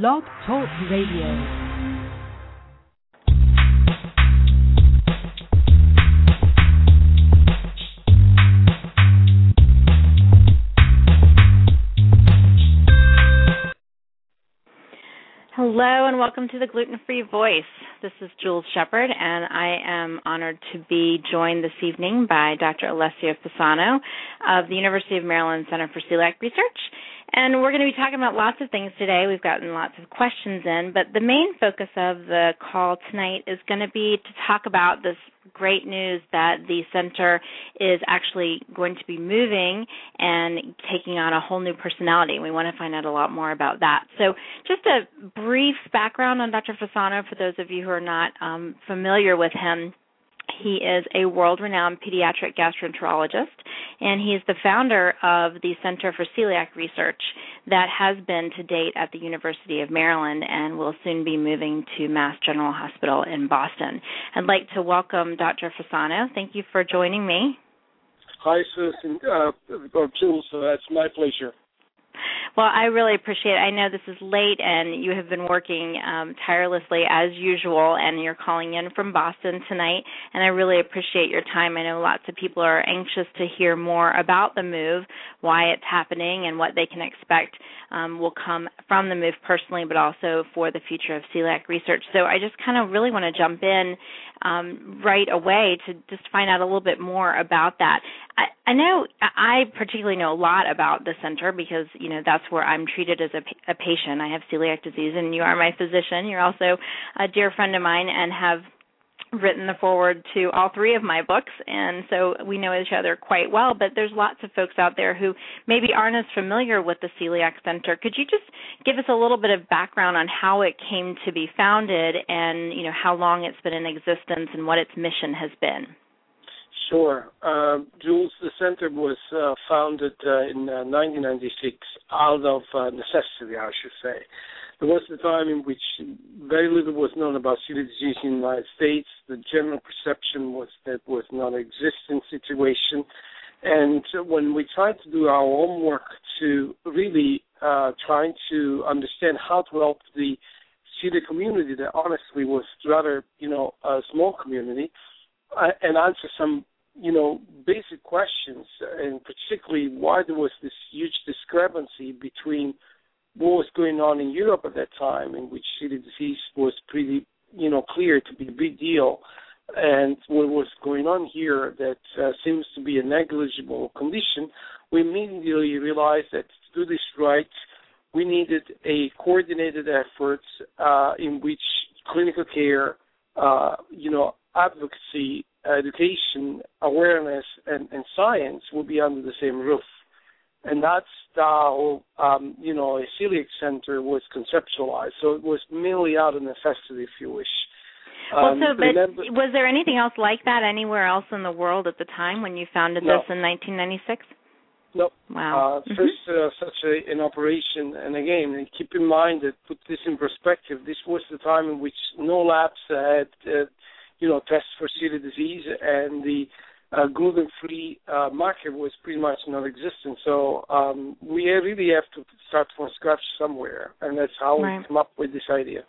Blog Talk Radio. Hello and welcome to the Gluten Free Voice. This is Jules Shepard, and I am honored to be joined this evening by Dr. Alessio Fasano of the University of Maryland Center for Celiac Research. And we're going to be talking about lots of things today. We've gotten lots of questions in, but the main focus of the call tonight is going to be to talk about this great news that the center is actually going to be moving and taking on a whole new personality. We want to find out a lot more about that. So, just a brief background on Dr. Fasano for those of you who are not um, familiar with him. He is a world renowned pediatric gastroenterologist, and he is the founder of the Center for Celiac Research that has been to date at the University of Maryland and will soon be moving to Mass General Hospital in Boston. I'd like to welcome Dr. Fasano. Thank you for joining me. Hi, Susan. Uh, Jules, uh, it's my pleasure. Well, I really appreciate it. I know this is late and you have been working um, tirelessly as usual, and you're calling in from Boston tonight, and I really appreciate your time. I know lots of people are anxious to hear more about the move, why it's happening, and what they can expect um, will come from the move personally, but also for the future of celiac research. So I just kind of really want to jump in um, right away to just find out a little bit more about that. I, I know I particularly know a lot about the center because you know that's where I'm treated as a, a patient. I have celiac disease, and you are my physician. You're also a dear friend of mine, and have written the foreword to all three of my books and so we know each other quite well but there's lots of folks out there who maybe aren't as familiar with the celiac center could you just give us a little bit of background on how it came to be founded and you know how long it's been in existence and what its mission has been Sure. Uh, Jules, the center was uh, founded uh, in 1996 uh, out of uh, necessity, I should say. There was a time in which very little was known about celiac disease in the United States. The general perception was that it was existing situation. And when we tried to do our homework to really uh, trying to understand how to help the celiac community that honestly was rather, you know, a small community, uh, and answer some, you know, basic questions, and particularly why there was this huge discrepancy between – what was going on in Europe at that time, in which celiac disease was pretty, you know, clear to be a big deal, and what was going on here that uh, seems to be a negligible condition, we immediately realized that to do this right, we needed a coordinated effort uh, in which clinical care, uh, you know, advocacy, education, awareness, and, and science will be under the same roof and that's how um, you know a celiac center was conceptualized. So it was merely out of necessity, if you wish. Um, well, so but remember, was there anything else like that anywhere else in the world at the time when you founded no. this in 1996? No. Wow. Uh, mm-hmm. First, uh, such a, an operation, and again, keep in mind that put this in perspective. This was the time in which no labs had, uh, you know, tests for celiac disease, and the uh, gluten-free uh, market was pretty much non-existent. So um, we really have to start from scratch somewhere, and that's how right. we come up with this idea.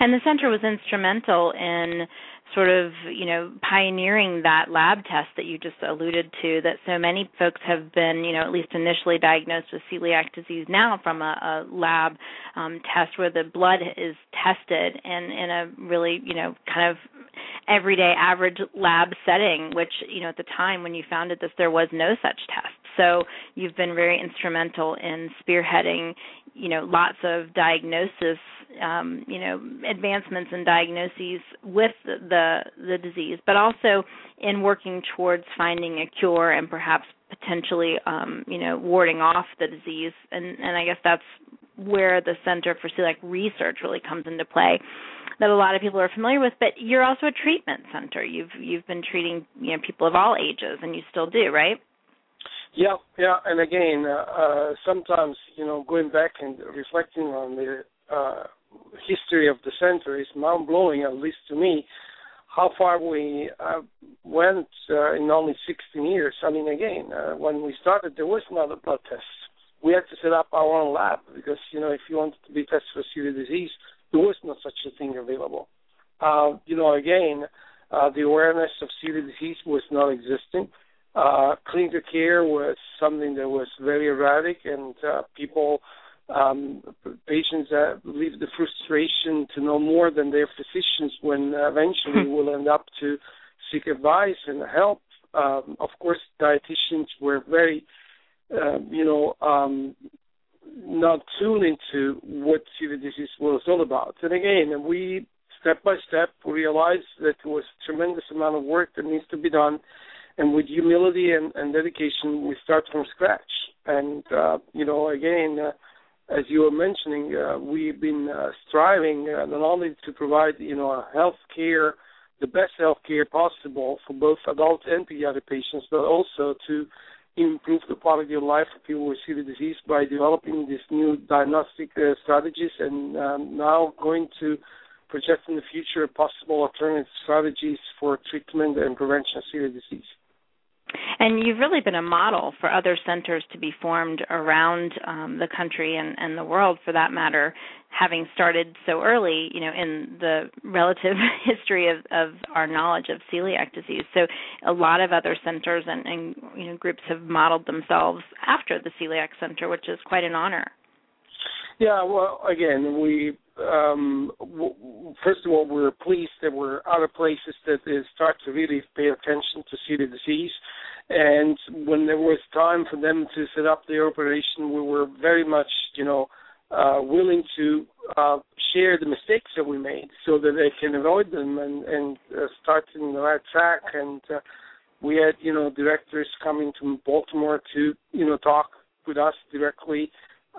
And the center was instrumental in sort of, you know, pioneering that lab test that you just alluded to that so many folks have been, you know, at least initially diagnosed with celiac disease now from a, a lab um, test where the blood is tested and in a really, you know, kind of everyday average lab setting, which, you know, at the time when you founded this, there was no such test. So you've been very instrumental in spearheading, you know, lots of diagnosis, um, you know, advancements in diagnoses with the the disease, but also in working towards finding a cure and perhaps potentially, um, you know, warding off the disease. And and I guess that's where the Center for Celiac Research really comes into play that a lot of people are familiar with. But you're also a treatment center. You've you've been treating you know people of all ages and you still do right yeah, yeah, and again, uh, uh, sometimes you know, going back and reflecting on the uh, history of the center is mind blowing, at least to me. How far we uh, went uh, in only 16 years. I mean, again, uh, when we started, there was not a blood test. we had to set up our own lab because you know if you wanted to be tested for celiac disease, there was no such a thing available. Uh, you know, again, uh, the awareness of celiac disease was not existing. Uh, clinical care was something that was very erratic, and uh, people, um, patients that leave the frustration to know more than their physicians when eventually will end up to seek advice and help. Um, of course, dietitians were very, uh, you know, um, not tuned into what celiac disease was all about. And again, we step by step realized that there was a tremendous amount of work that needs to be done and with humility and, and dedication, we start from scratch. And uh, you know, again, uh, as you were mentioning, uh, we've been uh, striving uh, not only to provide you know health care, the best health care possible for both adult and pediatric patients, but also to improve the quality of life of people with celiac disease by developing these new diagnostic uh, strategies and um, now going to project in the future possible alternative strategies for treatment and prevention of celiac disease. And you've really been a model for other centers to be formed around um, the country and, and the world, for that matter, having started so early, you know, in the relative history of, of our knowledge of celiac disease. So, a lot of other centers and, and you know groups have modeled themselves after the Celiac Center, which is quite an honor. Yeah, well, again, we um, w- first of all we're pleased that we're other places that start to really pay attention to celiac disease. And when there was time for them to set up the operation, we were very much, you know, uh, willing to uh, share the mistakes that we made so that they can avoid them and, and uh, start in the right track. And uh, we had, you know, directors coming to Baltimore to, you know, talk with us directly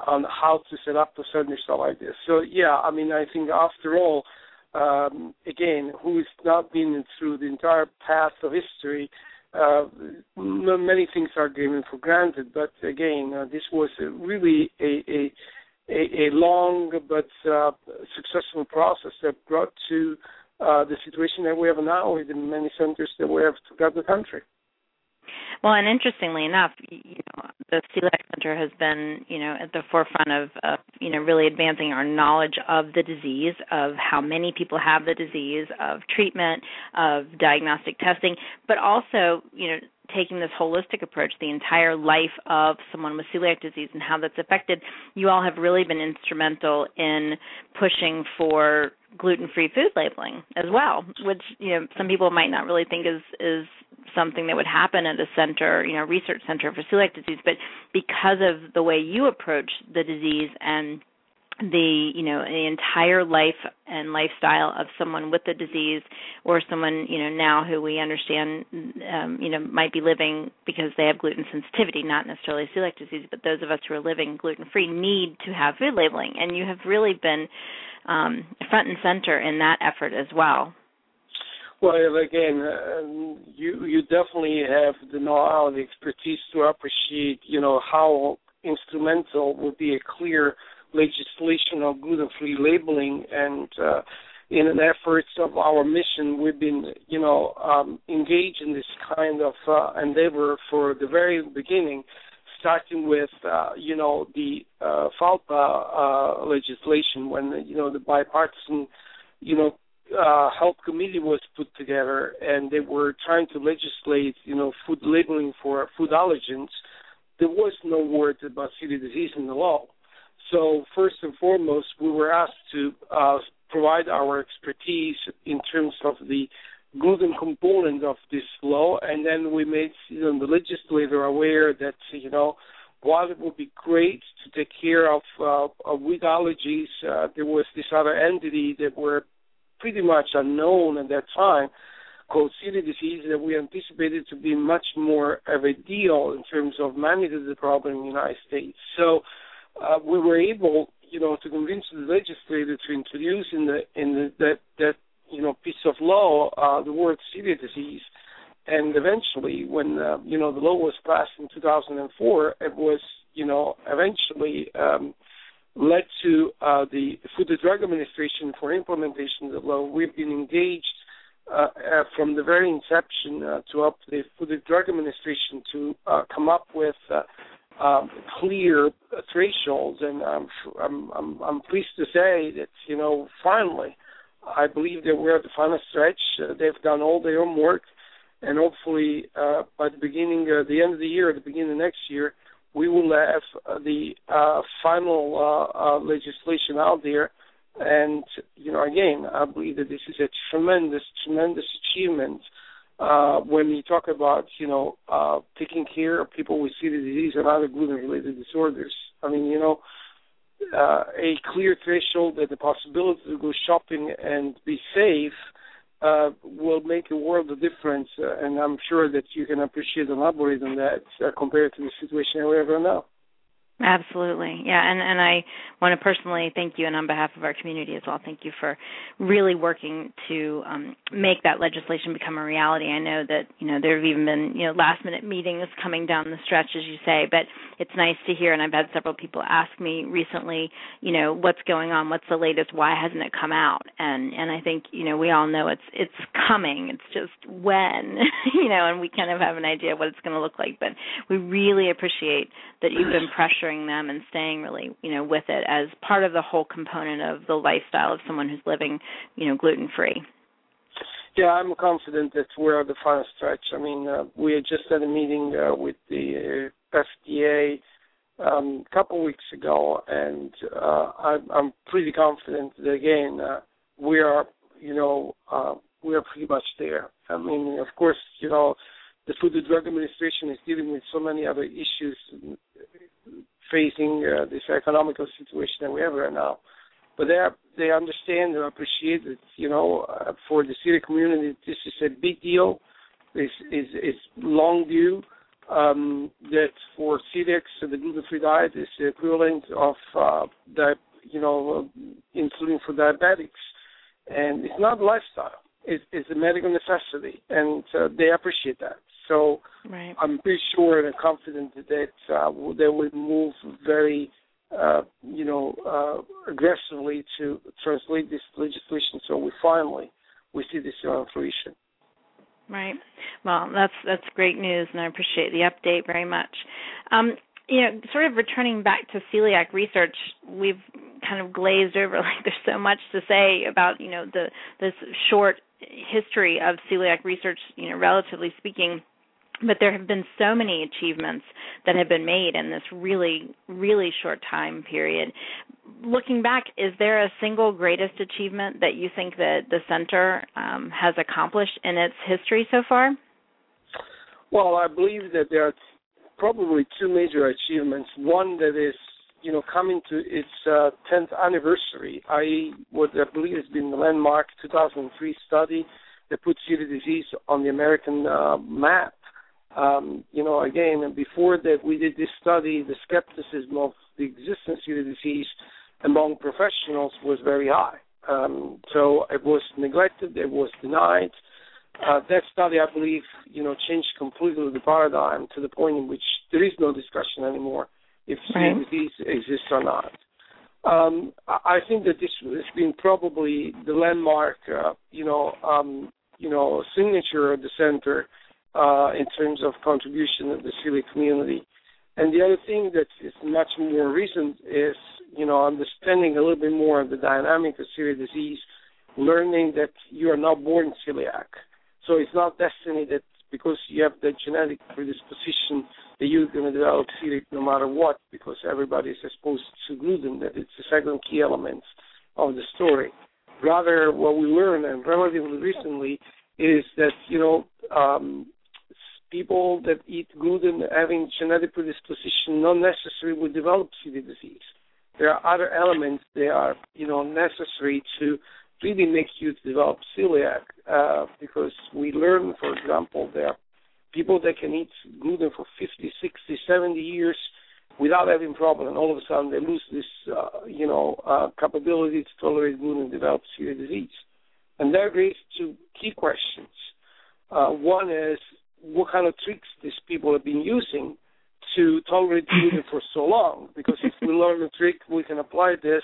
on how to set up a center like this. So yeah, I mean, I think after all, um, again, who's not been through the entire path of history, uh, many things are given for granted. But again, uh, this was really a, a a, a long but uh, successful process that brought to uh, the situation that we have now with the many centers that we have throughout the country. Well, and interestingly enough, you know, the Celiac Center has been, you know, at the forefront of, of, you know, really advancing our knowledge of the disease, of how many people have the disease, of treatment, of diagnostic testing, but also, you know, taking this holistic approach, the entire life of someone with celiac disease and how that's affected, you all have really been instrumental in pushing for gluten-free food labeling as well, which you know some people might not really think is is something that would happen at a center, you know, research center for celiac disease, but because of the way you approach the disease and the you know the entire life and lifestyle of someone with the disease or someone you know now who we understand um, you know might be living because they have gluten sensitivity not necessarily celiac disease but those of us who are living gluten free need to have food labeling. And you have really been um, front and center in that effort as well. Well, again, uh, you you definitely have the know-how, the expertise to appreciate, you know, how instrumental would be a clear legislation of gluten-free labeling, and uh, in an effort of our mission, we've been, you know, um, engaged in this kind of uh, endeavor for the very beginning, starting with, uh, you know, the uh, FALPA uh, legislation when, you know, the bipartisan, you know, uh, health committee was put together, and they were trying to legislate, you know, food labeling for food allergens. There was no word about celiac disease in the law. So first and foremost, we were asked to uh, provide our expertise in terms of the gluten component of this law, and then we made you know, the legislator aware that you know while it would be great to take care of, uh, of wheat allergies, uh, there was this other entity that were pretty much unknown at that time called celiac disease that we anticipated to be much more of a deal in terms of managing the problem in the United States. So uh, we were able, you know, to convince the legislature to introduce in the in the, that that you know piece of law uh, the word celiac disease. And eventually, when uh, you know the law was passed in 2004, it was you know eventually um, led to uh, the Food and Drug Administration for implementation of the law. We've been engaged uh, uh, from the very inception uh, to help the Food and Drug Administration to uh, come up with uh, um, clear thresholds, and I'm, I'm I'm I'm pleased to say that you know finally, I believe that we're at the final stretch. Uh, they've done all their homework, and hopefully uh, by the beginning, uh, the end of the year, the beginning of next year, we will have uh, the uh, final uh, legislation out there. And you know, again, I believe that this is a tremendous, tremendous achievement uh, when you talk about you know uh, taking care of people with celiac disease and other gluten-related disorders. I mean, you know, uh, a clear threshold that the possibility to go shopping and be safe uh, will make a world of difference, uh, and I'm sure that you can appreciate and elaborate on that uh, compared to the situation we have right now. Absolutely. Yeah, and and I want to personally thank you and on behalf of our community as well. Thank you for really working to um, make that legislation become a reality. I know that, you know, there have even been, you know, last minute meetings coming down the stretch as you say, but it's nice to hear and I've had several people ask me recently, you know, what's going on, what's the latest, why hasn't it come out? And and I think, you know, we all know it's it's coming. It's just when, you know, and we kind of have an idea what it's going to look like, but we really appreciate that you've been pressuring them and staying really you know with it as part of the whole component of the lifestyle of someone who's living you know gluten free yeah i'm confident that we're at the final stretch i mean uh, we just had a meeting uh, with the uh, fda um, a couple weeks ago and uh, I, i'm pretty confident that again uh, we are you know uh, we are pretty much there. I mean of course you know the Food and Drug Administration is dealing with so many other issues facing uh, this economical situation that we have right now. But they are, they understand and appreciate that you know uh, for the celiac community this is a big deal. This is is long due. Um, that for celiacs the gluten-free diet is the equivalent of uh, the you know insulin for diabetics, and it's not lifestyle. It's, it's a medical necessity, and uh, they appreciate that. So right. I'm pretty sure and confident that uh, they will move very, uh, you know, uh, aggressively to translate this legislation. So we finally we see this on fruition. Right. Well, that's that's great news, and I appreciate the update very much. Um, you know, sort of returning back to celiac research, we've kind of glazed over like there's so much to say about you know the this short history of celiac research, you know, relatively speaking but there have been so many achievements that have been made in this really really short time period. Looking back is there a single greatest achievement that you think that the center um, has accomplished in its history so far? Well i believe that there are probably two major achievements. One that is you know coming to its uh, 10th anniversary i what i believe has been the landmark 2003 study that put celiac disease on the american uh, map um, you know, again, and before that we did this study, the skepticism of the existence of the disease among professionals was very high. Um, so it was neglected, it was denied. Uh, that study, I believe, you know, changed completely the paradigm to the point in which there is no discussion anymore if right. disease exists or not. Um, I think that this has been probably the landmark, uh, you know, um, you know, signature of the center uh, in terms of contribution of the celiac community. And the other thing that is much more recent is, you know, understanding a little bit more of the dynamic of celiac disease, learning that you are not born celiac. So it's not destiny that because you have the genetic predisposition that you're going to develop celiac no matter what, because everybody is exposed to gluten, that it's the second key element of the story. Rather, what we learn, and relatively recently, is that, you know, um, people that eat gluten having genetic predisposition not necessarily will develop celiac disease. There are other elements that are, you know, necessary to really make you develop celiac uh, because we learn, for example, there are people that can eat gluten for 50, 60, 70 years without having problem, and all of a sudden they lose this, uh, you know, uh, capability to tolerate gluten and develop celiac disease. And that raises two key questions. Uh, one is what kind of tricks these people have been using to tolerate gluten for so long. Because if we learn a trick, we can apply this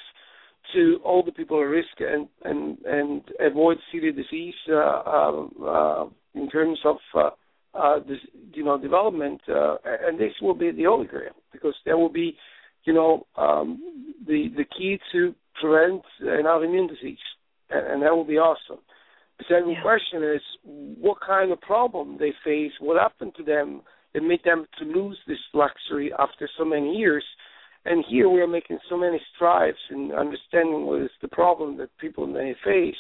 to all the people at risk and and and avoid serious disease uh, uh, uh, in terms of uh, uh, this, you know, development, uh, and this will be the holy grail because there will be, you know, um, the the key to prevent an autoimmune disease, and, and that will be awesome. The second yeah. question is, what kind of problem they face? What happened to them that made them to lose this luxury after so many years? And here we are making so many strides in understanding what is the problem that people may face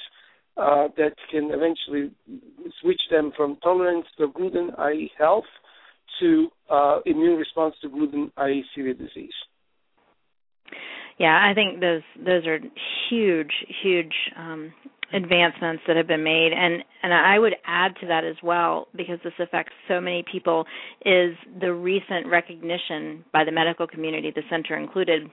uh, that can eventually switch them from tolerance to gluten, i.e., health, to uh, immune response to gluten, i.e., severe disease. Yeah, I think those those are huge, huge um, advancements that have been made, and and I would add to that as well because this affects so many people is the recent recognition by the medical community, the center included,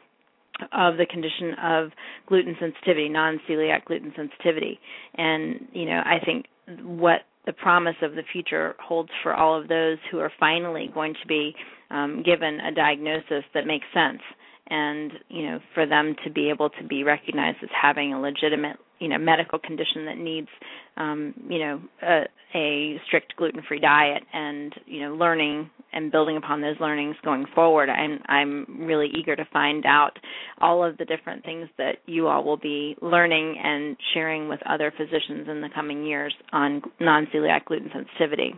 of the condition of gluten sensitivity, non-celiac gluten sensitivity. And, you know, I think what the promise of the future holds for all of those who are finally going to be um, given a diagnosis that makes sense and you know for them to be able to be recognized as having a legitimate you know medical condition that needs um you know a, a strict gluten free diet and you know learning and building upon those learnings going forward. I'm i'm really eager to find out all of the different things that you all will be learning and sharing with other physicians in the coming years on non celiac gluten sensitivity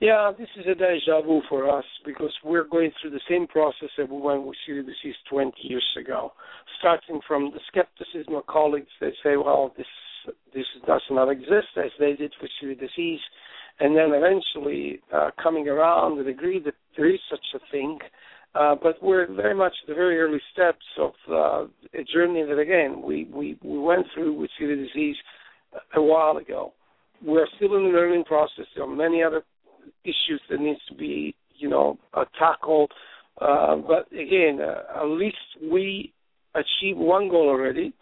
yeah, this is a deja vu for us because we're going through the same process that we went with disease 20 years ago, starting from the skepticism of colleagues that say, well, this this does not exist as they did celiac disease, and then eventually uh, coming around and agree that there is such a thing. Uh, but we're very much at the very early steps of uh, a journey that, again, we, we, we went through with disease a while ago. We're still in the learning process. There are many other issues that needs to be you know uh, tackled. Uh, but again, uh, at least we achieved one goal already.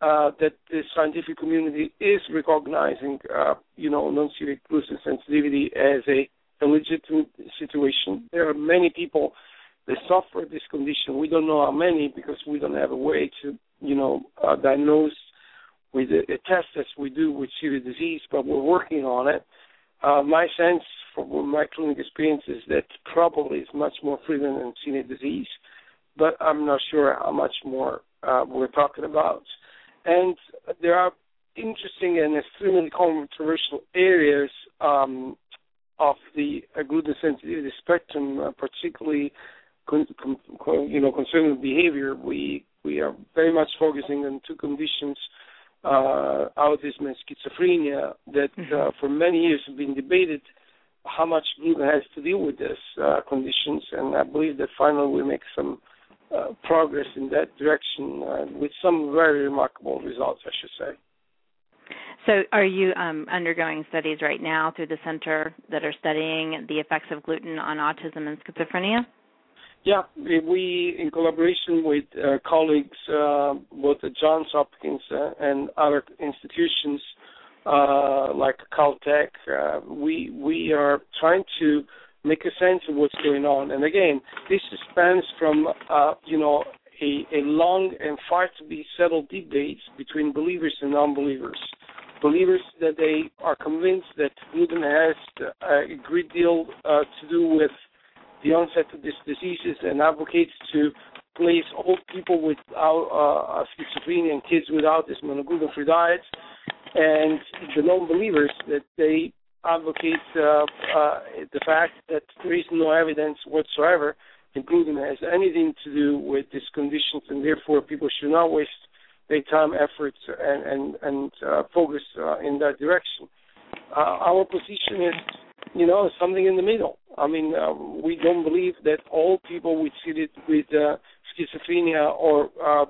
Uh, that the scientific community is recognizing, uh, you know, non-celiac gluten sensitivity as a, a legitimate situation. There are many people that suffer this condition. We don't know how many because we don't have a way to, you know, uh, diagnose with a, a test as we do with celiac disease, but we're working on it. Uh, my sense from my clinical experience is that probably it's much more frequent than celiac disease, but I'm not sure how much more uh, we're talking about. And there are interesting and extremely controversial areas um, of the gluten sensitivity spectrum, uh, particularly con- con- you know concerning behavior. We we are very much focusing on two conditions uh, autism and schizophrenia that mm-hmm. uh, for many years have been debated how much gluten has to deal with these uh, conditions, and I believe that finally we make some uh, progress in that direction uh, with some very remarkable results, I should say. So, are you um, undergoing studies right now through the center that are studying the effects of gluten on autism and schizophrenia? Yeah, we, in collaboration with uh, colleagues, uh, both at Johns Hopkins uh, and other institutions uh, like Caltech, uh, we we are trying to make a sense of what's going on. And again, this spans from uh, you know a, a long and far to be settled debate between believers and non-believers. Believers that they are convinced that gluten has a great deal to do with the onset of these diseases and advocates to place all people without uh, schizophrenia and kids without autism on a gluten-free diet, and the non-believers that they advocate uh, uh, the fact that there is no evidence whatsoever that gluten has anything to do with these conditions, and therefore people should not waste their time, efforts, and and, and uh, focus uh, in that direction. Uh, our position is you know, something in the middle. I mean, uh, we don't believe that all people with with uh, schizophrenia or uh,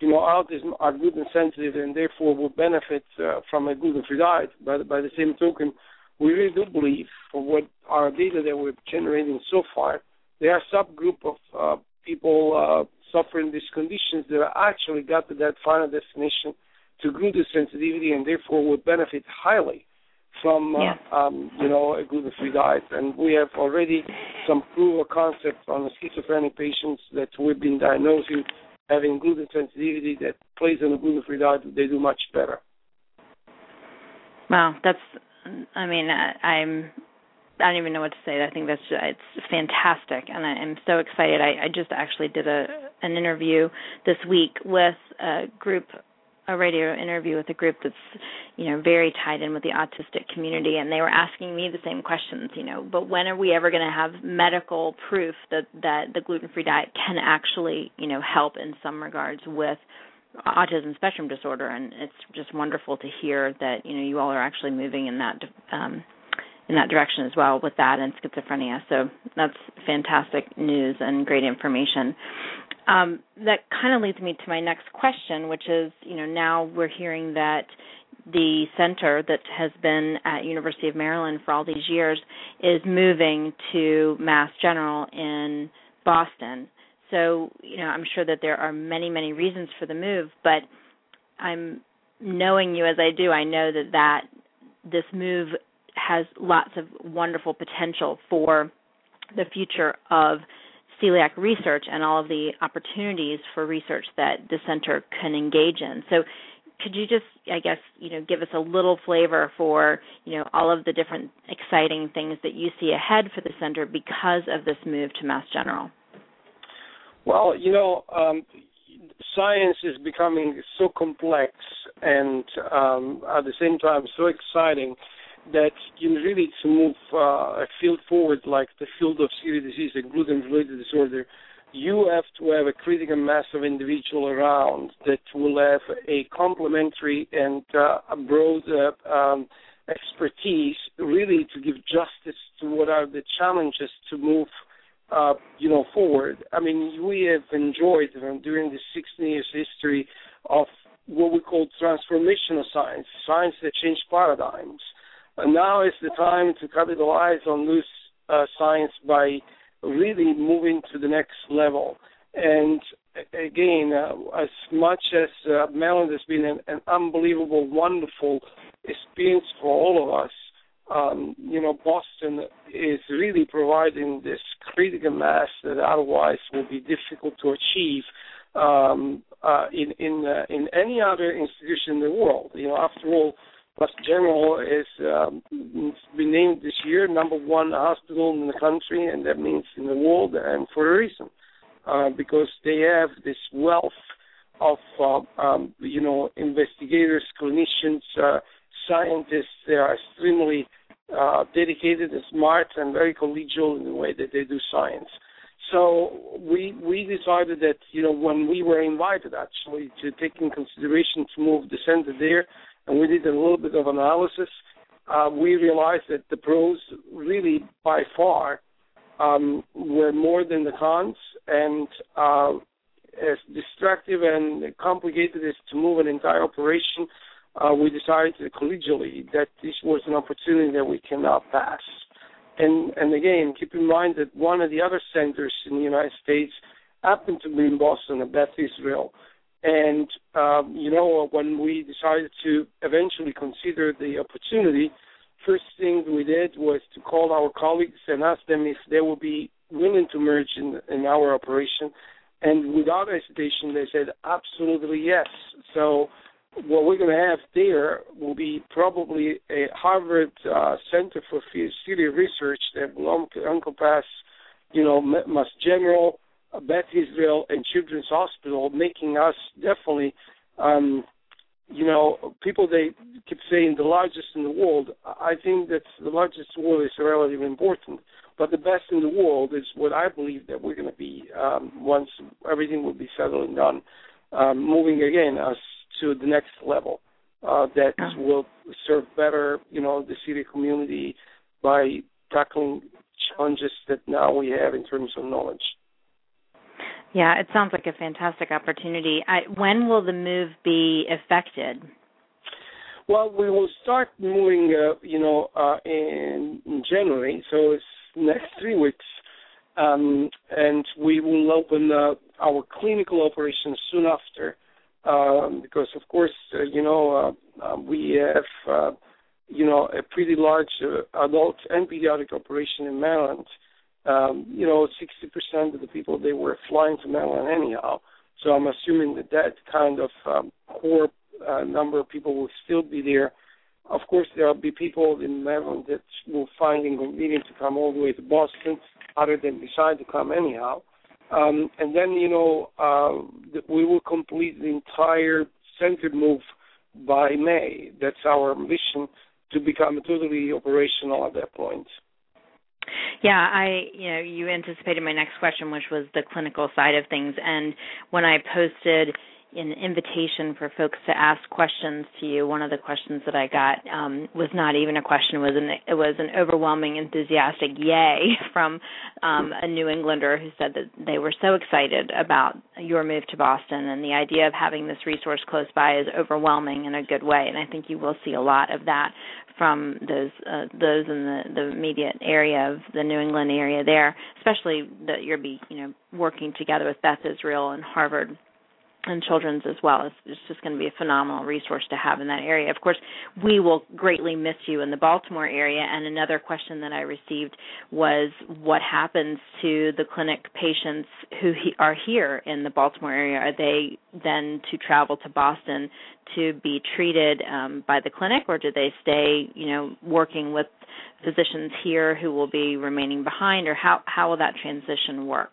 you know autism are gluten sensitive and therefore will benefit uh, from a gluten-free diet. But by the same token, we really do believe, from what our data that we're generating so far, there are subgroup of uh, people uh, suffering these conditions that actually got to that final destination to gluten sensitivity and therefore would benefit highly from uh, yeah. um, you know a gluten-free diet, and we have already some proof of concept on the schizophrenic patients that we've been diagnosing having gluten sensitivity that plays on a gluten-free diet. They do much better. Wow, that's. I mean, I'm I don't even know what to say. I think that's just, it's fantastic, and I am so excited. I, I just actually did a an interview this week with a group a radio interview with a group that's you know very tied in with the autistic community and they were asking me the same questions you know but when are we ever going to have medical proof that that the gluten free diet can actually you know help in some regards with autism spectrum disorder? And it's just wonderful to hear that you know you all are actually moving in that um in that direction as well with that and schizophrenia. So that's fantastic news and great information um, that kind of leads me to my next question, which is, you know, now we're hearing that the center that has been at University of Maryland for all these years is moving to Mass General in Boston. So, you know, I'm sure that there are many, many reasons for the move, but I'm knowing you as I do, I know that that this move has lots of wonderful potential for the future of celiac research and all of the opportunities for research that the center can engage in. So could you just i guess you know give us a little flavor for you know all of the different exciting things that you see ahead for the center because of this move to mass general well you know um, science is becoming so complex and um, at the same time so exciting that you really to move uh, a field forward like the field of celiac disease and gluten-related disorder, you have to have a critical mass of individual around that will have a complementary and uh, a broad uh, um, expertise, really to give justice to what are the challenges to move, uh, you know, forward. I mean, we have enjoyed uh, during the 16 years history of what we call transformational science, science that changed paradigms. And now is the time to capitalize on this uh, science by really moving to the next level. And again, uh, as much as uh, Maryland has been an, an, unbelievable, wonderful experience for all of us, um, you know, Boston is really providing this critical mass that otherwise will be difficult to achieve um, uh, in in uh, in any other institution in the world. You know, after all, Mass General is um, been named this year number one hospital in the country, and that means in the world, and for a reason, uh, because they have this wealth of uh, um, you know investigators, clinicians, uh, scientists. They are extremely uh, dedicated and smart and very collegial in the way that they do science. So we we decided that you know when we were invited actually to take in consideration to move the center there and we did a little bit of analysis, uh, we realized that the pros really by far um, were more than the cons, and uh, as destructive and complicated as to move an entire operation, uh, we decided collegially that this was an opportunity that we cannot pass. And and again, keep in mind that one of the other centers in the United States happened to be in Boston, Beth Israel. And um, you know, when we decided to eventually consider the opportunity, first thing we did was to call our colleagues and ask them if they would be willing to merge in, in our operation. And without hesitation, they said absolutely yes. So what we're going to have there will be probably a Harvard uh, Center for Celiac Research that will encompass, you know, Mass General, Beth Israel and Children's Hospital, making us definitely, um, you know, people they keep saying the largest in the world. I think that the largest in the world is relatively important, but the best in the world is what I believe that we're going to be um, once everything will be settled and done, um, moving again us to the next level uh, that will serve better, you know, the city community by tackling challenges that now we have in terms of knowledge. Yeah, it sounds like a fantastic opportunity. I, when will the move be effected? Well, we will start moving, uh, you know, uh, in, January, so it's next three weeks, um, and we will open uh, our clinical operations soon after, um, because of course, uh, you know, uh, uh, we have, uh, you know, a pretty large uh, adult and pediatric operation in Maryland um, you know, 60% of the people they were flying to Maryland anyhow. So I'm assuming that that kind of um, core uh, number of people will still be there Of course, there will be people in Maryland that will find inconvenient to come all the way to Boston, other than decide to come anyhow. Um, and then, you know, uh, we will complete the entire center move by May. That's our mission to become totally operational at that point. Yeah, I you know, you anticipated my next question which was the clinical side of things. And when I posted an invitation for folks to ask questions to you. One of the questions that I got um, was not even a question; was an it was an overwhelming, enthusiastic yay from um, a New Englander who said that they were so excited about your move to Boston, and the idea of having this resource close by is overwhelming in a good way. And I think you will see a lot of that from those uh, those in the the immediate area of the New England area there, especially that you'll be you know working together with Beth Israel and Harvard and children's as well. It's, it's just going to be a phenomenal resource to have in that area. Of course, we will greatly miss you in the Baltimore area. And another question that I received was what happens to the clinic patients who he, are here in the Baltimore area? Are they then to travel to Boston to be treated um, by the clinic, or do they stay, you know, working with physicians here who will be remaining behind, or how how will that transition work?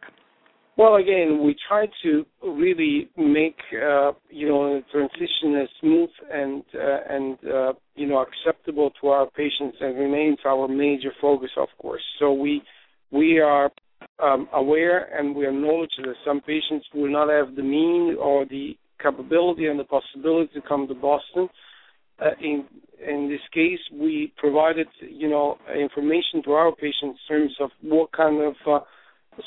Well, again, we try to really make uh, you know the transition as smooth and uh, and uh, you know acceptable to our patients and remains our major focus, of course. So we we are um, aware and we acknowledge that some patients will not have the mean or the capability and the possibility to come to Boston. Uh, in in this case, we provided you know information to our patients in terms of what kind of uh,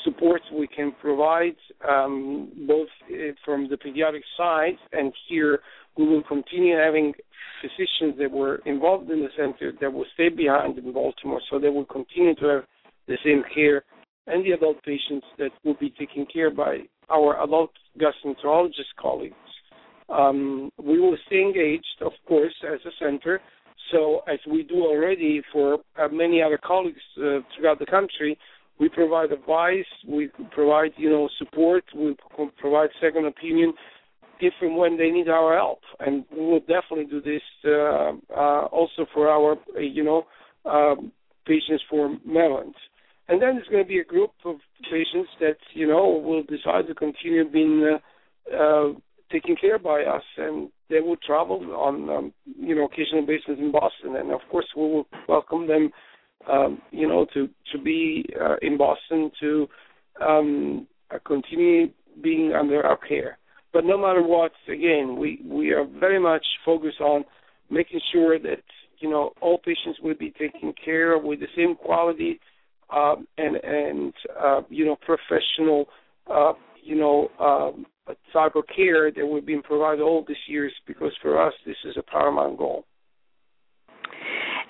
support we can provide um, both uh, from the pediatric side and here we will continue having physicians that were involved in the center that will stay behind in Baltimore so they will continue to have the same care and the adult patients that will be taken care by our adult gastroenterologist colleagues. Um, we will stay engaged, of course, as a center. So, as we do already for uh, many other colleagues uh, throughout the country, we provide advice, we provide you know support, we provide second opinion if and when they need our help, and we will definitely do this uh, uh, also for our you know um, patients for Maryland. And then there's going to be a group of patients that you know will decide to continue being uh, uh, taken care by us, and they will travel on um, you know occasional basis in Boston, and of course we will welcome them um, you know, to to be uh, in Boston to um, continue being under our care. But no matter what, again, we we are very much focused on making sure that you know all patients will be taken care of with the same quality um, and and uh, you know professional uh, you know um, type of care that we've been provided all these years because for us this is a paramount goal.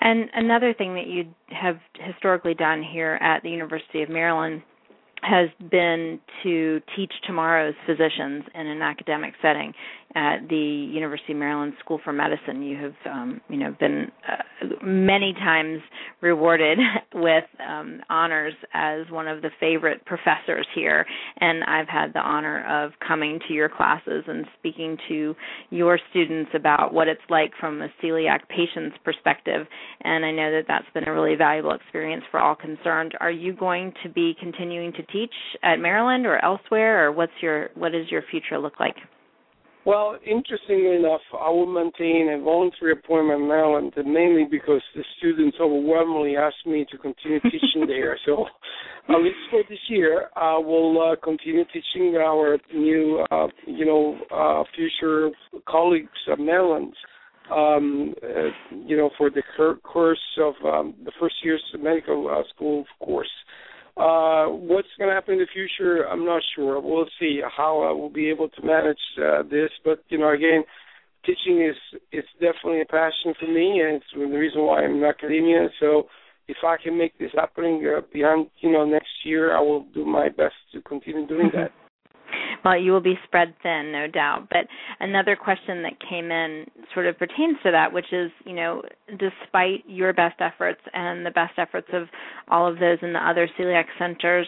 And another thing that you have historically done here at the University of Maryland has been to teach tomorrow's physicians in an academic setting at the University of Maryland School for Medicine. You have, um, you know, been uh, many times rewarded with um, honors as one of the favorite professors here, and I've had the honor of coming to your classes and speaking to your students about what it's like from a celiac patient's perspective. And I know that that's been a really valuable experience for all concerned. Are you going to be continuing to teach at Maryland or elsewhere, or what's your what does your future look like? Well, interestingly enough, I will maintain a voluntary appointment in Maryland, mainly because the students overwhelmingly asked me to continue teaching there. So, at least for this year, I will uh, continue teaching our new, uh, you know, uh, future colleagues of Maryland. Um, uh, you know, for the course of um, the first year's medical uh, school course. Uh, what's going to happen in the future, I'm not sure. We'll see how I will be able to manage uh, this. But you know, again, teaching is it's definitely a passion for me, and it's the reason why I'm in academia. So if I can make this happening uh, beyond you know next year, I will do my best to continue doing that. Well, you will be spread thin, no doubt. But another question that came in sort of pertains to that, which is, you know, despite your best efforts and the best efforts of all of those in the other celiac centers,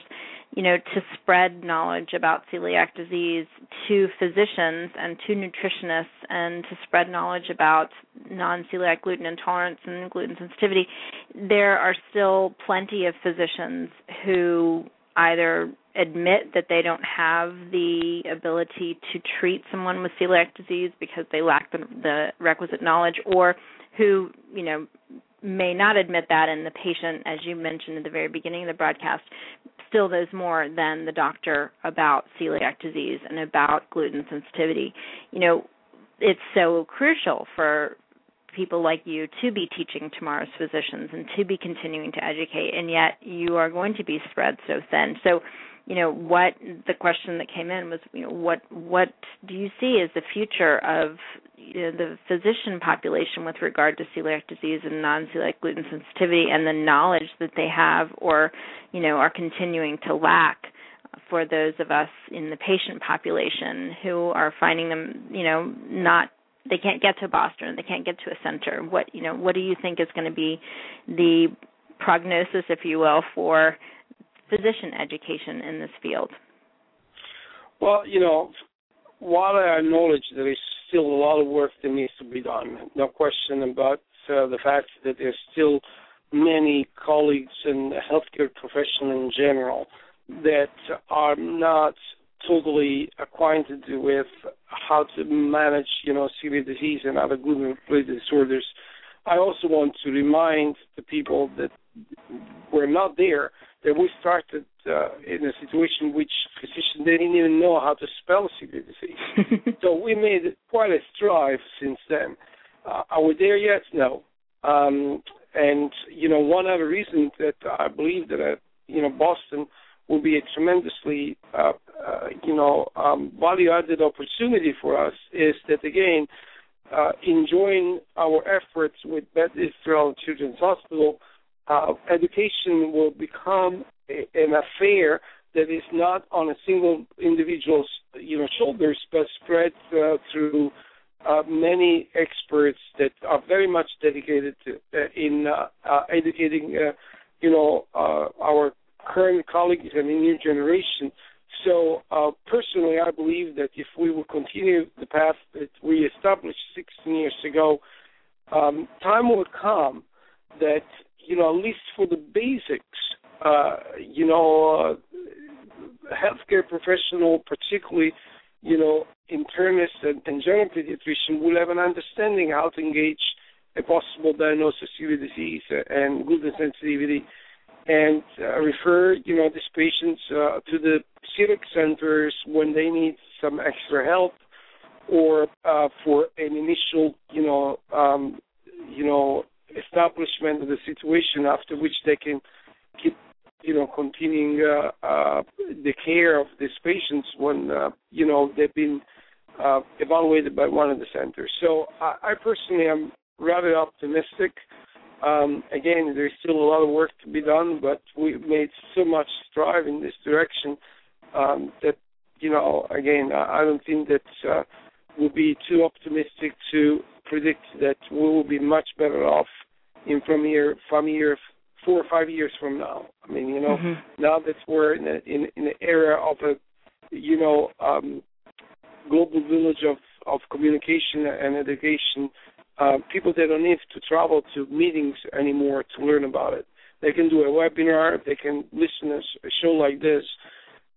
you know, to spread knowledge about celiac disease to physicians and to nutritionists and to spread knowledge about non-celiac gluten intolerance and gluten sensitivity, there are still plenty of physicians who either admit that they don't have the ability to treat someone with celiac disease because they lack the, the requisite knowledge or who, you know, may not admit that and the patient as you mentioned at the very beginning of the broadcast still knows more than the doctor about celiac disease and about gluten sensitivity. You know, it's so crucial for people like you to be teaching tomorrow's physicians and to be continuing to educate and yet you are going to be spread so thin. So you know what the question that came in was you know what what do you see as the future of you know, the physician population with regard to celiac disease and non-celiac gluten sensitivity and the knowledge that they have or you know are continuing to lack for those of us in the patient population who are finding them you know not they can't get to Boston they can't get to a center what you know what do you think is going to be the prognosis if you will for physician education in this field? Well, you know, while I acknowledge there is still a lot of work that needs to be done, no question about uh, the fact that there's still many colleagues and healthcare profession in general that are not totally acquainted with how to manage, you know, celiac disease and other gluten-related disorders. I also want to remind the people that we're not there that we started uh, in a situation which physicians didn't even know how to spell celiac disease. so we made quite a strive since then. Uh, are we there yet? No. Um, and you know, one other reason that I believe that uh, you know Boston will be a tremendously uh, uh, you know um, value-added opportunity for us is that again, uh, enjoying our efforts with Beth Israel Children's Hospital uh, education will become a, an affair that is not on a single individual's you know shoulders, but spread uh, through uh, many experts that are very much dedicated to, uh, in uh, uh, educating uh, you know our current colleagues and the new generation. So personally, I believe that if we will continue the path that we established 16 years ago, um, time will come that you know, at least for the basics, uh, you know, uh, healthcare professional, particularly, you know, internist and, and general pediatrician, will have an understanding how to engage a possible diagnosis of celiac disease and gluten sensitivity, and uh, refer, you know, these patients uh, to the celiac centers when they need some extra help or uh, for an initial, you know, um, you know, establishment of the situation after which they can keep you know continuing uh, uh, the care of these patients when uh, you know they've been uh, evaluated by one of the centers. So I, I personally am rather optimistic. Um, again, there's still a lot of work to be done, but we've made so much strive in this direction um, that you know again I, I don't think that uh, we'll be too optimistic to predict that we will be much better off in from here from here four or five years from now. I mean, you know, mm-hmm. now that we're in a, in in an era of a you know um, global village of of communication and education, uh, people that don't need to travel to meetings anymore to learn about it. They can do a webinar. They can listen to a show like this,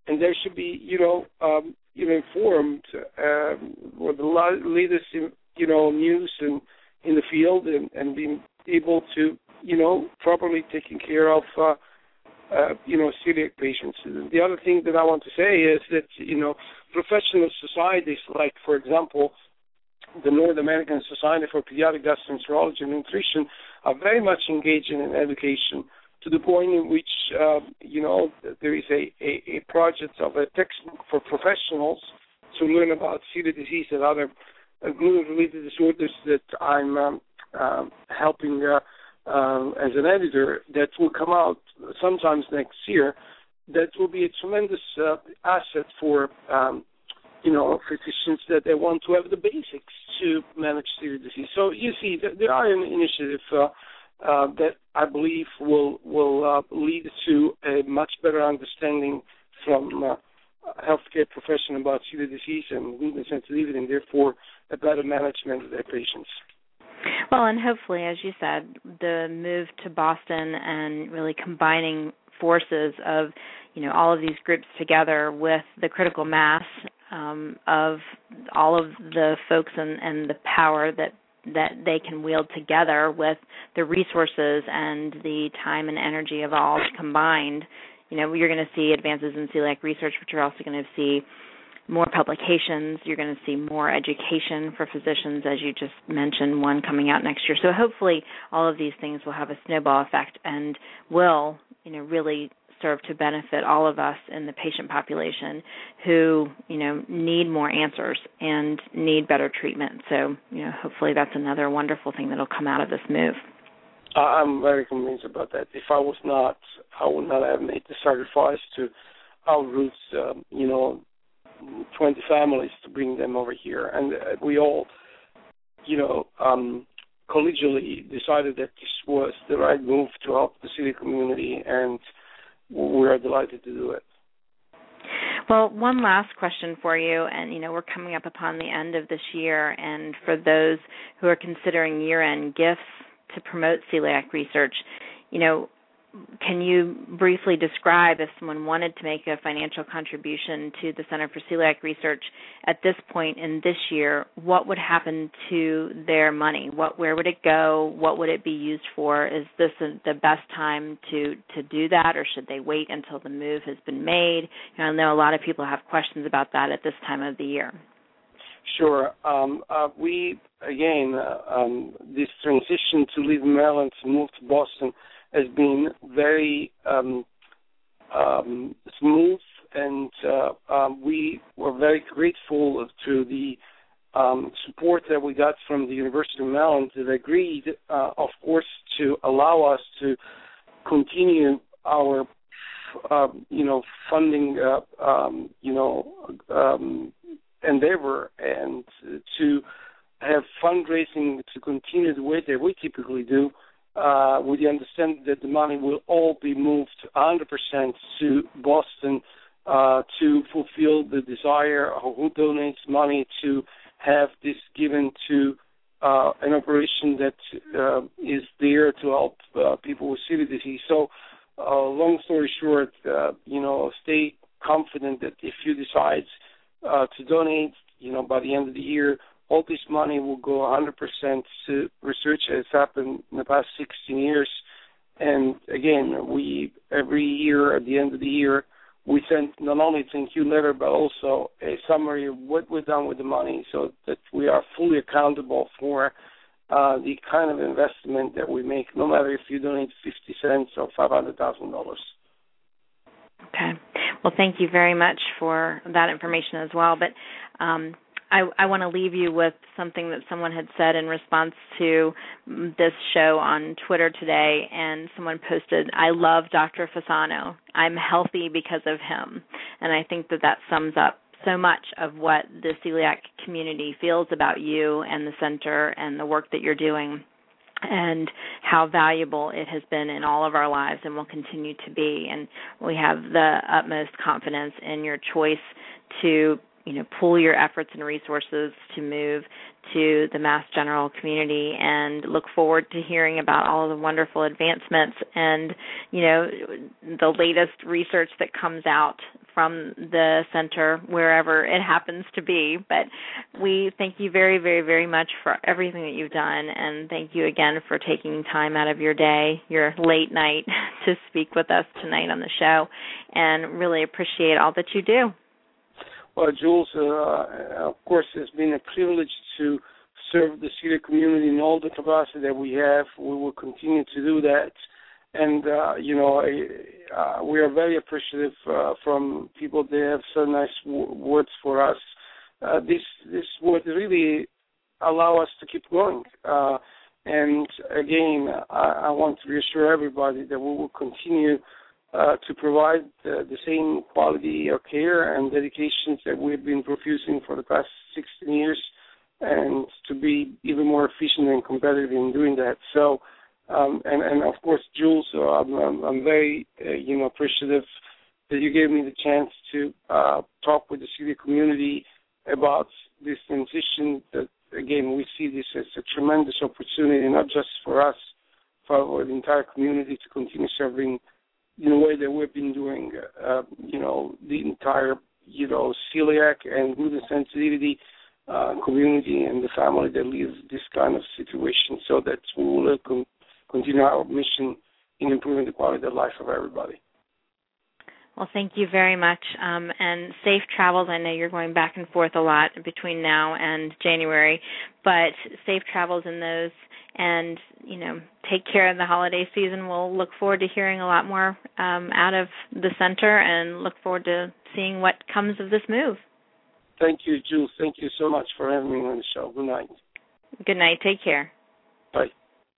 and they should be, you know, um, you know, informed um, with the latest, you know, news and in the field and, and being able to, you know, properly taking care of, uh, uh, you know, celiac patients. The other thing that I want to say is that, you know, professional societies like, for example, the North American Society for Pediatric Gastroenterology and Nutrition are very much engaged in education to the point in which, uh, you know, there is a, a, a project of a textbook for professionals to learn about celiac disease and other uh, gluten-related disorders that I'm um, um, helping uh, um, as an editor that will come out sometimes next year. That will be a tremendous uh, asset for um, you know physicians that they want to have the basics to manage celiac disease. So you see, there are an initiative uh, uh, that I believe will will uh, lead to a much better understanding from uh, healthcare profession about celiac disease and gluten sensitivity, and therefore a better management of their patients. Well, and hopefully, as you said, the move to Boston and really combining forces of you know all of these groups together with the critical mass um, of all of the folks and, and the power that that they can wield together with the resources and the time and energy of all combined. You know, you're going to see advances in celiac research, but you're also going to see more publications. You're going to see more education for physicians, as you just mentioned, one coming out next year. So hopefully, all of these things will have a snowball effect and will, you know, really serve to benefit all of us in the patient population who, you know, need more answers and need better treatment. So, you know, hopefully that's another wonderful thing that'll come out of this move. I'm very convinced about that. If I was not, I would not have made the sacrifice to our roots, um, you know, 20 families to bring them over here. And uh, we all, you know, um, collegially decided that this was the right move to help the celiac community, and we are delighted to do it. Well, one last question for you, and you know we're coming up upon the end of this year, and for those who are considering year-end gifts to promote celiac research, you know can you briefly describe if someone wanted to make a financial contribution to the Center for Celiac Research at this point in this year, what would happen to their money? What where would it go? What would it be used for? Is this the best time to to do that or should they wait until the move has been made? I know a lot of people have questions about that at this time of the year. Sure. Um, uh, we again uh, um, this transition to leave Maryland to move to Boston has been very um, um, smooth, and uh, um, we were very grateful to the um, support that we got from the University of Maryland. That agreed, uh, of course, to allow us to continue our, uh, you know, funding, uh, um, you know, um, endeavor and to have fundraising to continue the way that we typically do uh, with the understanding that the money will all be moved 100% to Boston uh, to fulfill the desire of who donates money to have this given to uh, an operation that uh, is there to help uh, people with celiac disease. So, uh, long story short, uh, you know, stay confident that if you decide uh, to donate, you know, by the end of the year, all this money will go 100% to research has happened in the past 16 years. And again, we every year at the end of the year, we send not only a thank you letter but also a summary of what we've done with the money, so that we are fully accountable for uh, the kind of investment that we make, no matter if you donate 50 cents or $500,000. Okay. Well, thank you very much for that information as well. But um, I, I want to leave you with something that someone had said in response to this show on Twitter today, and someone posted, "I love Dr. Fasano. I'm healthy because of him," and I think that that sums up so much of what the celiac community feels about you and the center and the work that you're doing and how valuable it has been in all of our lives and will continue to be and we have the utmost confidence in your choice to you know pool your efforts and resources to move to the mass general community and look forward to hearing about all the wonderful advancements and you know the latest research that comes out from the center wherever it happens to be. But we thank you very very very much for everything that you've done and thank you again for taking time out of your day your late night to speak with us tonight on the show and really appreciate all that you do well, Jules, uh, of course, it's been a privilege to serve the celiac community in all the capacity that we have. We will continue to do that. And, uh, you know, uh, we are very appreciative uh, from people that have so nice w- words for us. Uh, this this would really allow us to keep going. Uh, and again, I, I want to reassure everybody that we will continue uh, to provide uh, the same quality of care and dedications that we've been profusing for the past 16 years, and to be even more efficient and competitive in doing that. So, um, and, and of course, Jules, uh, I'm, I'm, very, uh, you know, appreciative that you gave me the chance to uh, talk with the celiac community about this transition. That again, we see this as a tremendous opportunity, not just for us, for the entire community to continue serving in a way that we've been doing. Uh, you know, the entire you know celiac and gluten sensitivity uh, community and the family that lives this kind of situation, so that we will con- continue our mission in improving the quality of life of everybody. Well, thank you very much, um, and safe travels. I know you're going back and forth a lot between now and January, but safe travels in those, and you know, take care of the holiday season. We'll look forward to hearing a lot more um, out of the center, and look forward to seeing what comes of this move. Thank you, Jules. Thank you so much for having me on the show. Good night. Good night. Take care. Bye.